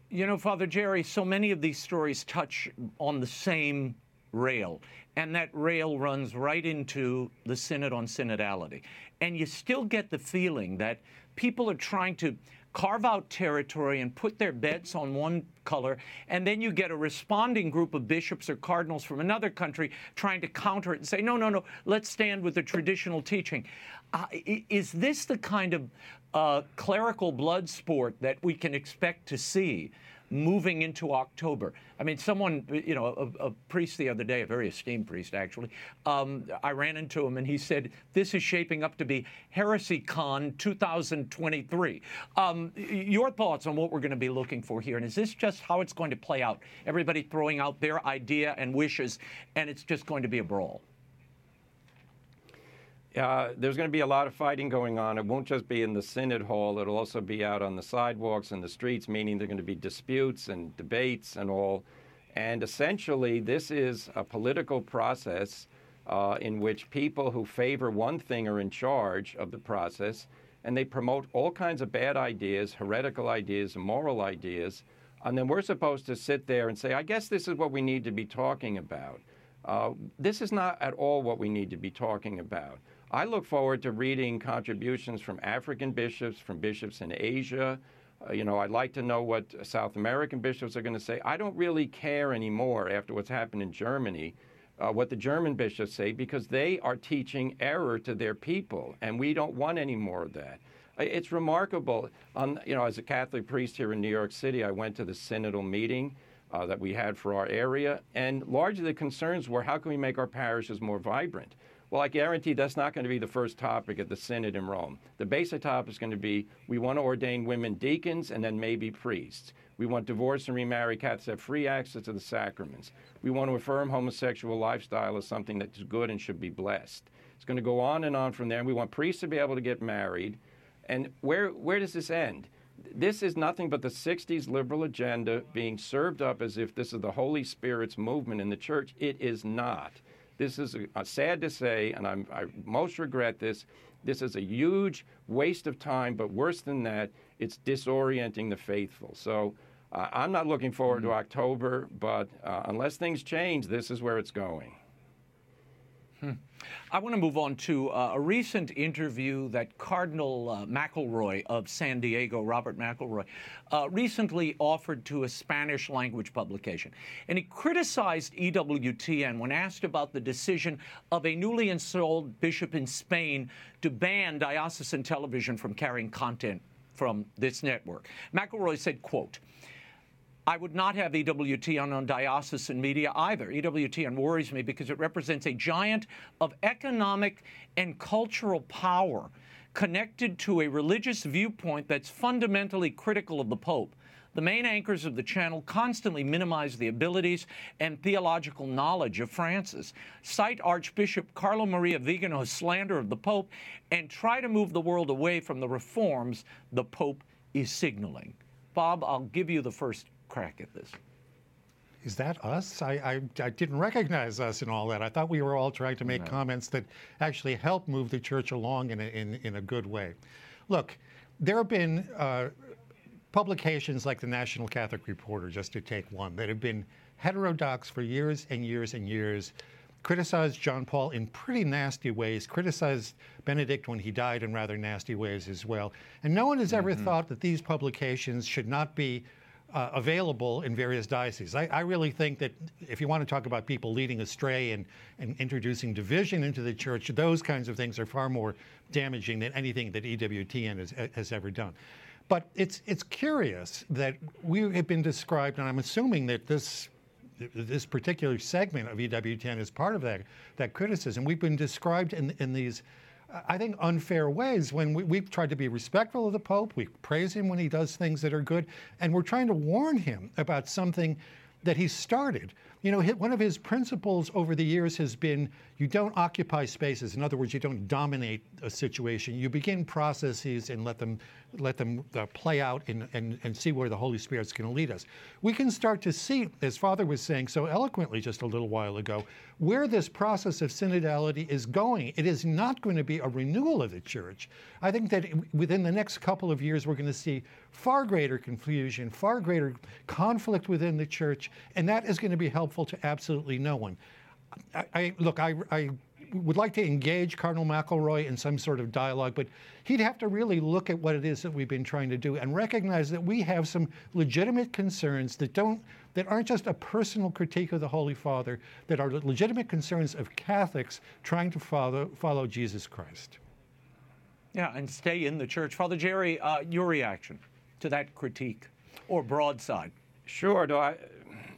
You know, Father Jerry, so many of these stories touch on the same rail and that rail runs right into the Synod on Synodality. And you still get the feeling that people are trying to carve out territory and put their bets on one color, and then you get a responding group of bishops or cardinals from another country trying to counter it and say, no, no, no, let's stand with the traditional teaching. Uh, is this the kind of uh, clerical blood sport that we can expect to see? Moving into October. I mean, someone, you know, a, a priest the other day, a very esteemed priest actually, um, I ran into him and he said, This is shaping up to be HeresyCon 2023. Um, your thoughts on what we're going to be looking for here? And is this just how it's going to play out? Everybody throwing out their idea and wishes, and it's just going to be a brawl? Uh, there's going to be a lot of fighting going on. It won't just be in the Synod Hall, it'll also be out on the sidewalks and the streets, meaning there are going to be disputes and debates and all. And essentially, this is a political process uh, in which people who favor one thing are in charge of the process, and they promote all kinds of bad ideas, heretical ideas, immoral ideas. And then we're supposed to sit there and say, I guess this is what we need to be talking about. Uh, this is not at all what we need to be talking about. I look forward to reading contributions from African bishops, from bishops in Asia. Uh, you know, I'd like to know what South American bishops are going to say. I don't really care anymore after what's happened in Germany. Uh, what the German bishops say because they are teaching error to their people, and we don't want any more of that. It's remarkable. On, you know, as a Catholic priest here in New York City, I went to the synodal meeting uh, that we had for our area, and largely the concerns were how can we make our parishes more vibrant? Well, I guarantee that's not going to be the first topic at the synod in Rome. The basic topic is going to be we want to ordain women deacons and then maybe priests. We want divorce and remarried Catholics to have free access to the sacraments. We want to affirm homosexual lifestyle as something that's good and should be blessed. It's going to go on and on from there. We want priests to be able to get married. And where, where does this end? This is nothing but the 60s liberal agenda being served up as if this is the Holy Spirit's movement in the church. It is not. This is a, a sad to say, and I'm, I most regret this. This is a huge waste of time, but worse than that, it's disorienting the faithful. So uh, I'm not looking forward mm-hmm. to October, but uh, unless things change, this is where it's going. Hmm. I want to move on to uh, a recent interview that Cardinal uh, McElroy of San Diego, Robert McElroy, uh, recently offered to a Spanish language publication. And he criticized EWTN when asked about the decision of a newly installed bishop in Spain to ban diocesan television from carrying content from this network. McElroy said, quote, I would not have EWTN on diocesan media either. EWTN worries me because it represents a giant of economic and cultural power connected to a religious viewpoint that's fundamentally critical of the Pope. The main anchors of the channel constantly minimize the abilities and theological knowledge of Francis, cite Archbishop Carlo Maria Vigano's slander of the Pope, and try to move the world away from the reforms the Pope is signaling. Bob, I'll give you the first crack at this. Is that us? I, I, I, didn't recognize us in all that. I thought we were all trying to make no. comments that actually help move the church along in a, in, in a good way. Look, there have been uh, publications like the National Catholic Reporter, just to take one, that have been heterodox for years and years and years, criticized John Paul in pretty nasty ways, criticized Benedict when he died in rather nasty ways as well. And no one has ever mm-hmm. thought that these publications should not be uh, available in various dioceses. I, I, really think that if you want to talk about people leading astray and, and introducing division into the church, those kinds of things are far more damaging than anything that EWTN has, has ever done. But it's it's curious that we have been described, and I'm assuming that this this particular segment of EWTN is part of that that criticism. We've been described in in these I think, unfair ways when we, have tried to be respectful of the Pope. We praise him when he does things that are good. And we're trying to warn him about something that he started. You know, one of his principles over the years has been you don't occupy spaces. In other words, you don't dominate a situation. You begin processes and let them let them uh, play out and, and, and see where the Holy Spirit's going to lead us. We can start to see, as Father was saying so eloquently just a little while ago, where this process of synodality is going. It is not going to be a renewal of the church. I think that within the next couple of years, we're going to see far greater confusion, far greater conflict within the church, and that is going to be helpful to absolutely no one. I, I look, I, I would like to engage Cardinal McElroy in some sort of dialogue, but he'd have to really look at what it is that we've been trying to do and recognize that we have some legitimate concerns that don't that aren't just a personal critique of the Holy Father, that are legitimate concerns of Catholics trying to follow follow Jesus Christ. Yeah, and stay in the church. Father Jerry, uh, your reaction to that critique or broadside? Sure. Do I?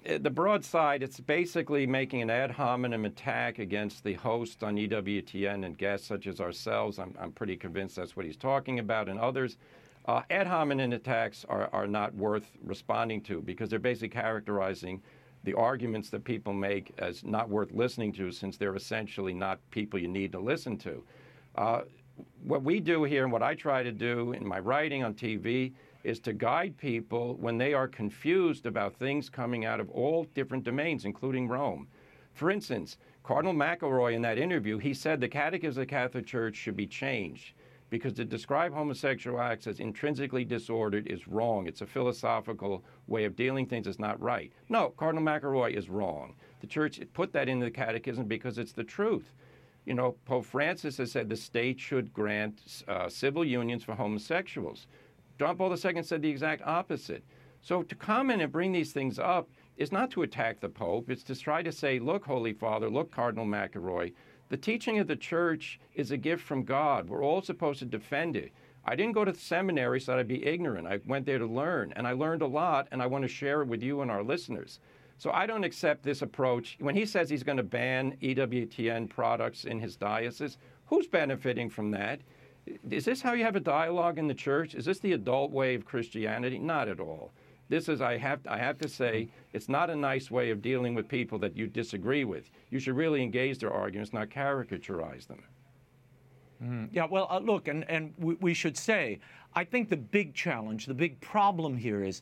Uh, the broadside, it's basically making an ad hominem attack against the host on EWTN and guests such as ourselves. I'm, I'm pretty convinced that's what he's talking about, and others. Uh, ad hominem attacks are, are not worth responding to because they're basically characterizing the arguments that people make as not worth listening to since they're essentially not people you need to listen to. Uh, what we do here and what I try to do in my writing on TV is to guide people when they are confused about things coming out of all different domains, including Rome. For instance, Cardinal McElroy in that interview, he said the Catechism of the Catholic Church should be changed because to describe homosexual acts as intrinsically disordered is wrong. It's a philosophical way of dealing things that's not right. No, Cardinal McElroy is wrong. The church put that in the catechism because it's the truth. You know, Pope Francis has said the state should grant uh, civil unions for homosexuals. John Paul II said the exact opposite. So to comment and bring these things up is not to attack the Pope. It's to try to say, look, Holy Father, look, Cardinal McElroy, the teaching of the church is a gift from God. We're all supposed to defend it. I didn't go to the seminary so that I'd be ignorant. I went there to learn, and I learned a lot, and I want to share it with you and our listeners. So I don't accept this approach. When he says he's going to ban EWTN products in his diocese, who's benefiting from that? Is this how you have a dialogue in the church? Is this the adult way of Christianity? Not at all. This is, I have, I have to say, it's not a nice way of dealing with people that you disagree with. You should really engage their arguments, not caricaturize them. Mm, yeah, well, uh, look, and, and we, we should say, I think the big challenge, the big problem here is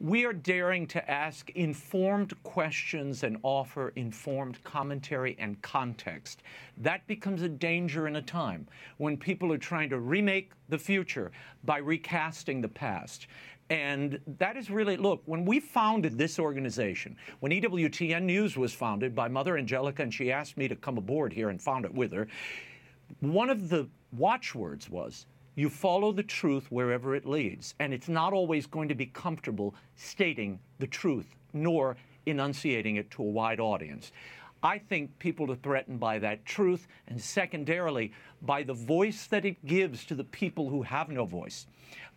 we are daring to ask informed questions and offer informed commentary and context. That becomes a danger in a time when people are trying to remake the future by recasting the past. And that is really, look, when we founded this organization, when EWTN News was founded by Mother Angelica, and she asked me to come aboard here and found it with her, one of the watchwords was you follow the truth wherever it leads. And it's not always going to be comfortable stating the truth, nor enunciating it to a wide audience. I think people are threatened by that truth, and secondarily, by the voice that it gives to the people who have no voice,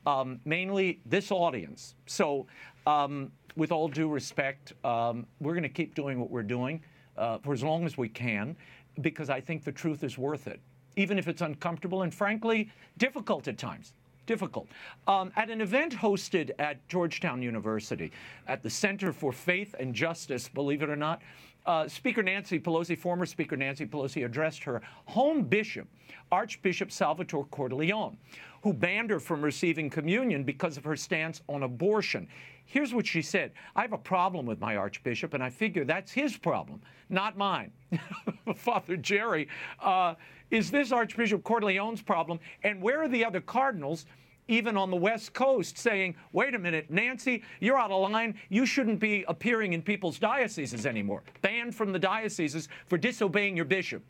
um, mainly this audience. So, um, with all due respect, um, we're going to keep doing what we're doing uh, for as long as we can because I think the truth is worth it even if it's uncomfortable and frankly difficult at times. Difficult. Um, at an event hosted at Georgetown University at the Center for Faith and Justice, believe it or not, uh, Speaker Nancy Pelosi, former Speaker Nancy Pelosi, addressed her home bishop, Archbishop Salvatore Cordileone, who banned her from receiving communion because of her stance on abortion. Here's what she said I have a problem with my Archbishop, and I figure that's his problem, not mine. Father Jerry, uh, is this Archbishop Cordileone's problem? And where are the other cardinals? even on the West Coast, saying, wait a minute, Nancy, you're out of line. You shouldn't be appearing in people's dioceses anymore. Banned from the dioceses for disobeying your bishop.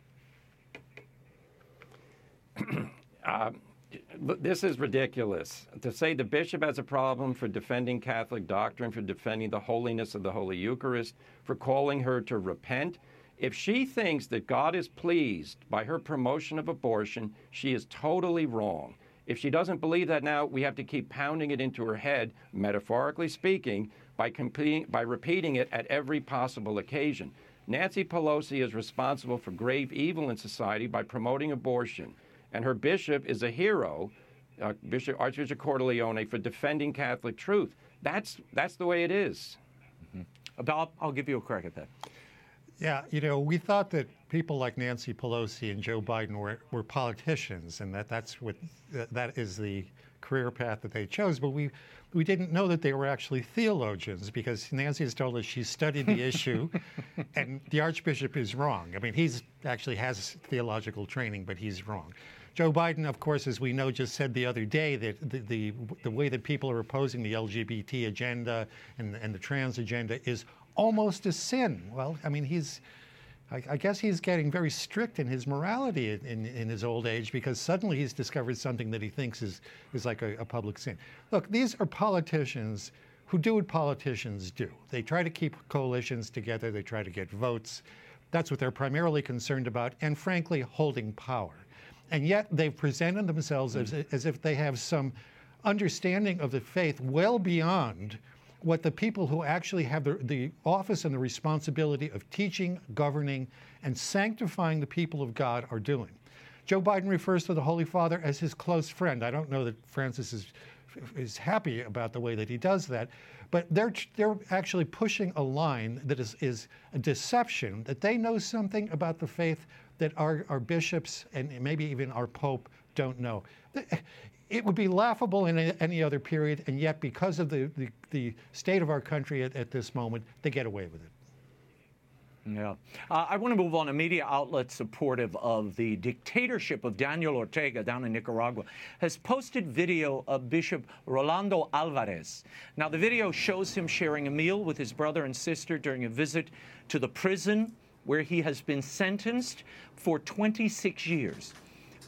uh, this is ridiculous. To say the bishop has a problem for defending Catholic doctrine, for defending the holiness of the Holy Eucharist, for calling her to repent. If she thinks that God is pleased by her promotion of abortion, she is totally wrong. If she doesn't believe that now, we have to keep pounding it into her head, metaphorically speaking, by, competing, by repeating it at every possible occasion. Nancy Pelosi is responsible for grave evil in society by promoting abortion, and her bishop is a hero, uh, Bishop Archbishop Cordileone, for defending Catholic truth. That's that's the way it is. Mm-hmm. Bob, I'll give you a crack at that. Yeah, you know, we thought that people like Nancy Pelosi and Joe Biden were, were politicians, and that that's what that is the career path that they chose. But we we didn't know that they were actually theologians because Nancy has told us she studied the issue, and the Archbishop is wrong. I mean, he's actually has theological training, but he's wrong. Joe Biden, of course, as we know, just said the other day that the, the, the way that people are opposing the LGBT agenda and, and the trans agenda is almost a sin. Well, I mean, he's, I, I guess he's getting very strict in his morality in, in, his old age because suddenly he's discovered something that he thinks is, is like a, a public sin. Look, these are politicians who do what politicians do. They try to keep coalitions together, they try to get votes. That's what they're primarily concerned about, and frankly, holding power. And yet they've presented themselves as, hmm. as if they have some understanding of the faith well beyond what the people who actually have the, the office and the responsibility of teaching, governing, and sanctifying the people of God are doing. Joe Biden refers to the Holy Father as his close friend. I don't know that Francis is is happy about the way that he does that, but they're they're actually pushing a line that is is a deception that they know something about the faith that our, our bishops and maybe even our pope don't know it would be laughable in any other period, and yet because of the, the, the state of our country at, at, this moment, they get away with it. Yeah. Uh, I want to move on. A media outlet supportive of the dictatorship of Daniel Ortega down in Nicaragua has posted video of Bishop Rolando Alvarez. Now, the video shows him sharing a meal with his brother and sister during a visit to the prison where he has been sentenced for 26 years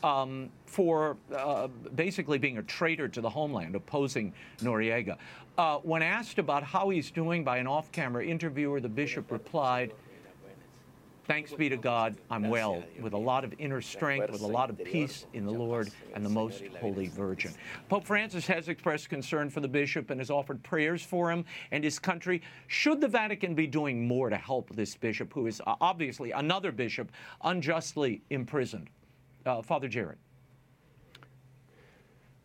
um, for uh, basically being a traitor to the homeland, opposing Noriega. Uh, when asked about how he's doing by an off camera interviewer, the bishop replied, Thanks be to God, I'm well, with a lot of inner strength, with a lot of peace in the Lord and the Most Holy Virgin. Pope Francis has expressed concern for the bishop and has offered prayers for him and his country. Should the Vatican be doing more to help this bishop, who is uh, obviously another bishop unjustly imprisoned? Uh, Father Jared.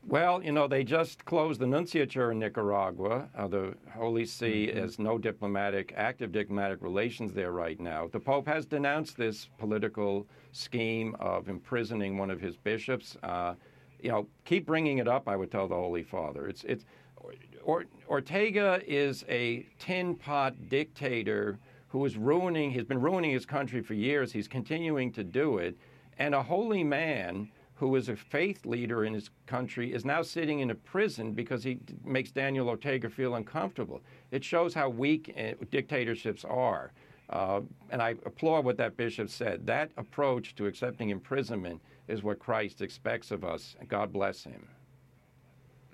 Well, you know, they just closed the nunciature in Nicaragua. Uh, the Holy See mm-hmm. has no diplomatic, active diplomatic relations there right now. The Pope has denounced this political scheme of imprisoning one of his bishops. Uh, you know, keep bringing it up. I would tell the Holy Father. It's it's or, Ortega is a tin pot dictator who is ruining. He's been ruining his country for years. He's continuing to do it, and a holy man who is a faith leader in his country, is now sitting in a prison because he makes Daniel Ortega feel uncomfortable. It shows how weak eh, dictatorships are. Uh, and I applaud what that bishop said. That approach to accepting imprisonment is what Christ expects of us. God bless him.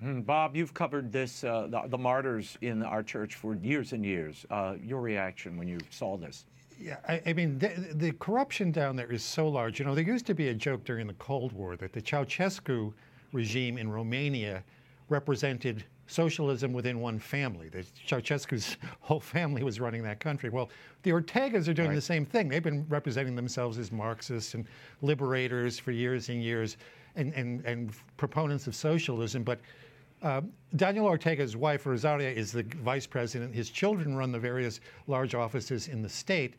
Mm, Bob, you've covered this, uh, the, the, martyrs in our church for years and years. Uh, your reaction when you saw this? Yeah, I, I mean, the, the, corruption down there is so large. You know, there used to be a joke during the Cold War that the Ceausescu regime in Romania represented socialism within one family. The Ceausescu's whole family was running that country. Well, the Ortegas are doing right. the same thing. They've been representing themselves as Marxists and liberators for years and years and, and, and proponents of socialism. But uh, Daniel Ortega's wife, Rosaria, is the vice president. His children run the various large offices in the state.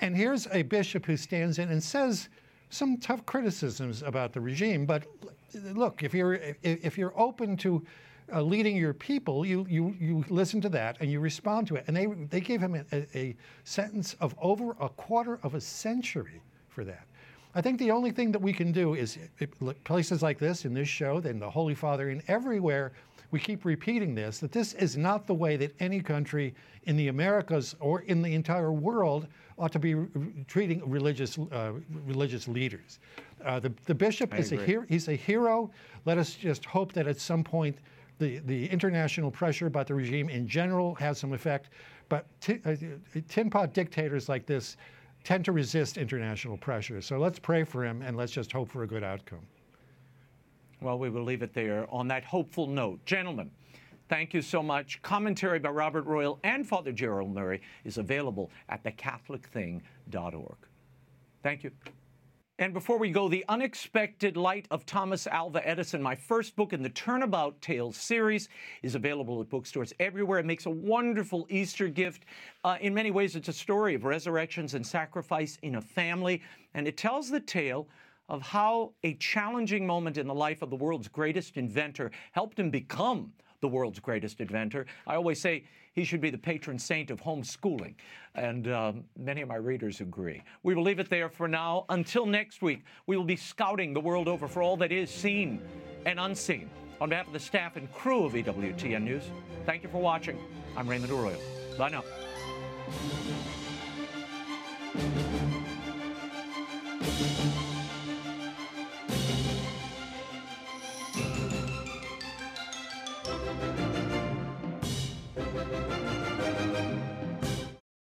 And here's a bishop who stands in and says some tough criticisms about the regime. But look, if you're, if you're open to uh, leading your people, you, you, you listen to that and you respond to it. And they, they gave him a, a sentence of over a quarter of a century for that. I think the only thing that we can do is places like this, in this show, then the Holy Father, and everywhere, we keep repeating this that this is not the way that any country in the Americas or in the entire world ought to be treating religious uh, religious leaders. Uh, the, the bishop I is agree. a hero. He's a hero. Let us just hope that at some point the, the international pressure about the regime in general has some effect. But t- uh, tin pot dictators like this tend to resist international pressure. So let's pray for him and let's just hope for a good outcome. Well, we will leave it there on that hopeful note. Gentlemen, thank you so much. Commentary by Robert Royal and Father Gerald Murray is available at thecatholicthing.org. Thank you. And before we go, The Unexpected Light of Thomas Alva Edison, my first book in the Turnabout Tales series, is available at bookstores everywhere. It makes a wonderful Easter gift. Uh, in many ways, it's a story of resurrections and sacrifice in a family, and it tells the tale of how a challenging moment in the life of the world's greatest inventor helped him become the world's greatest inventor. I always say he should be the patron saint of homeschooling, and um, many of my readers agree. We will leave it there for now. Until next week, we will be scouting the world over for all that is seen and unseen. On behalf of the staff and crew of EWTN News, thank you for watching. I'm Raymond Arroyo. Bye now. Thank you.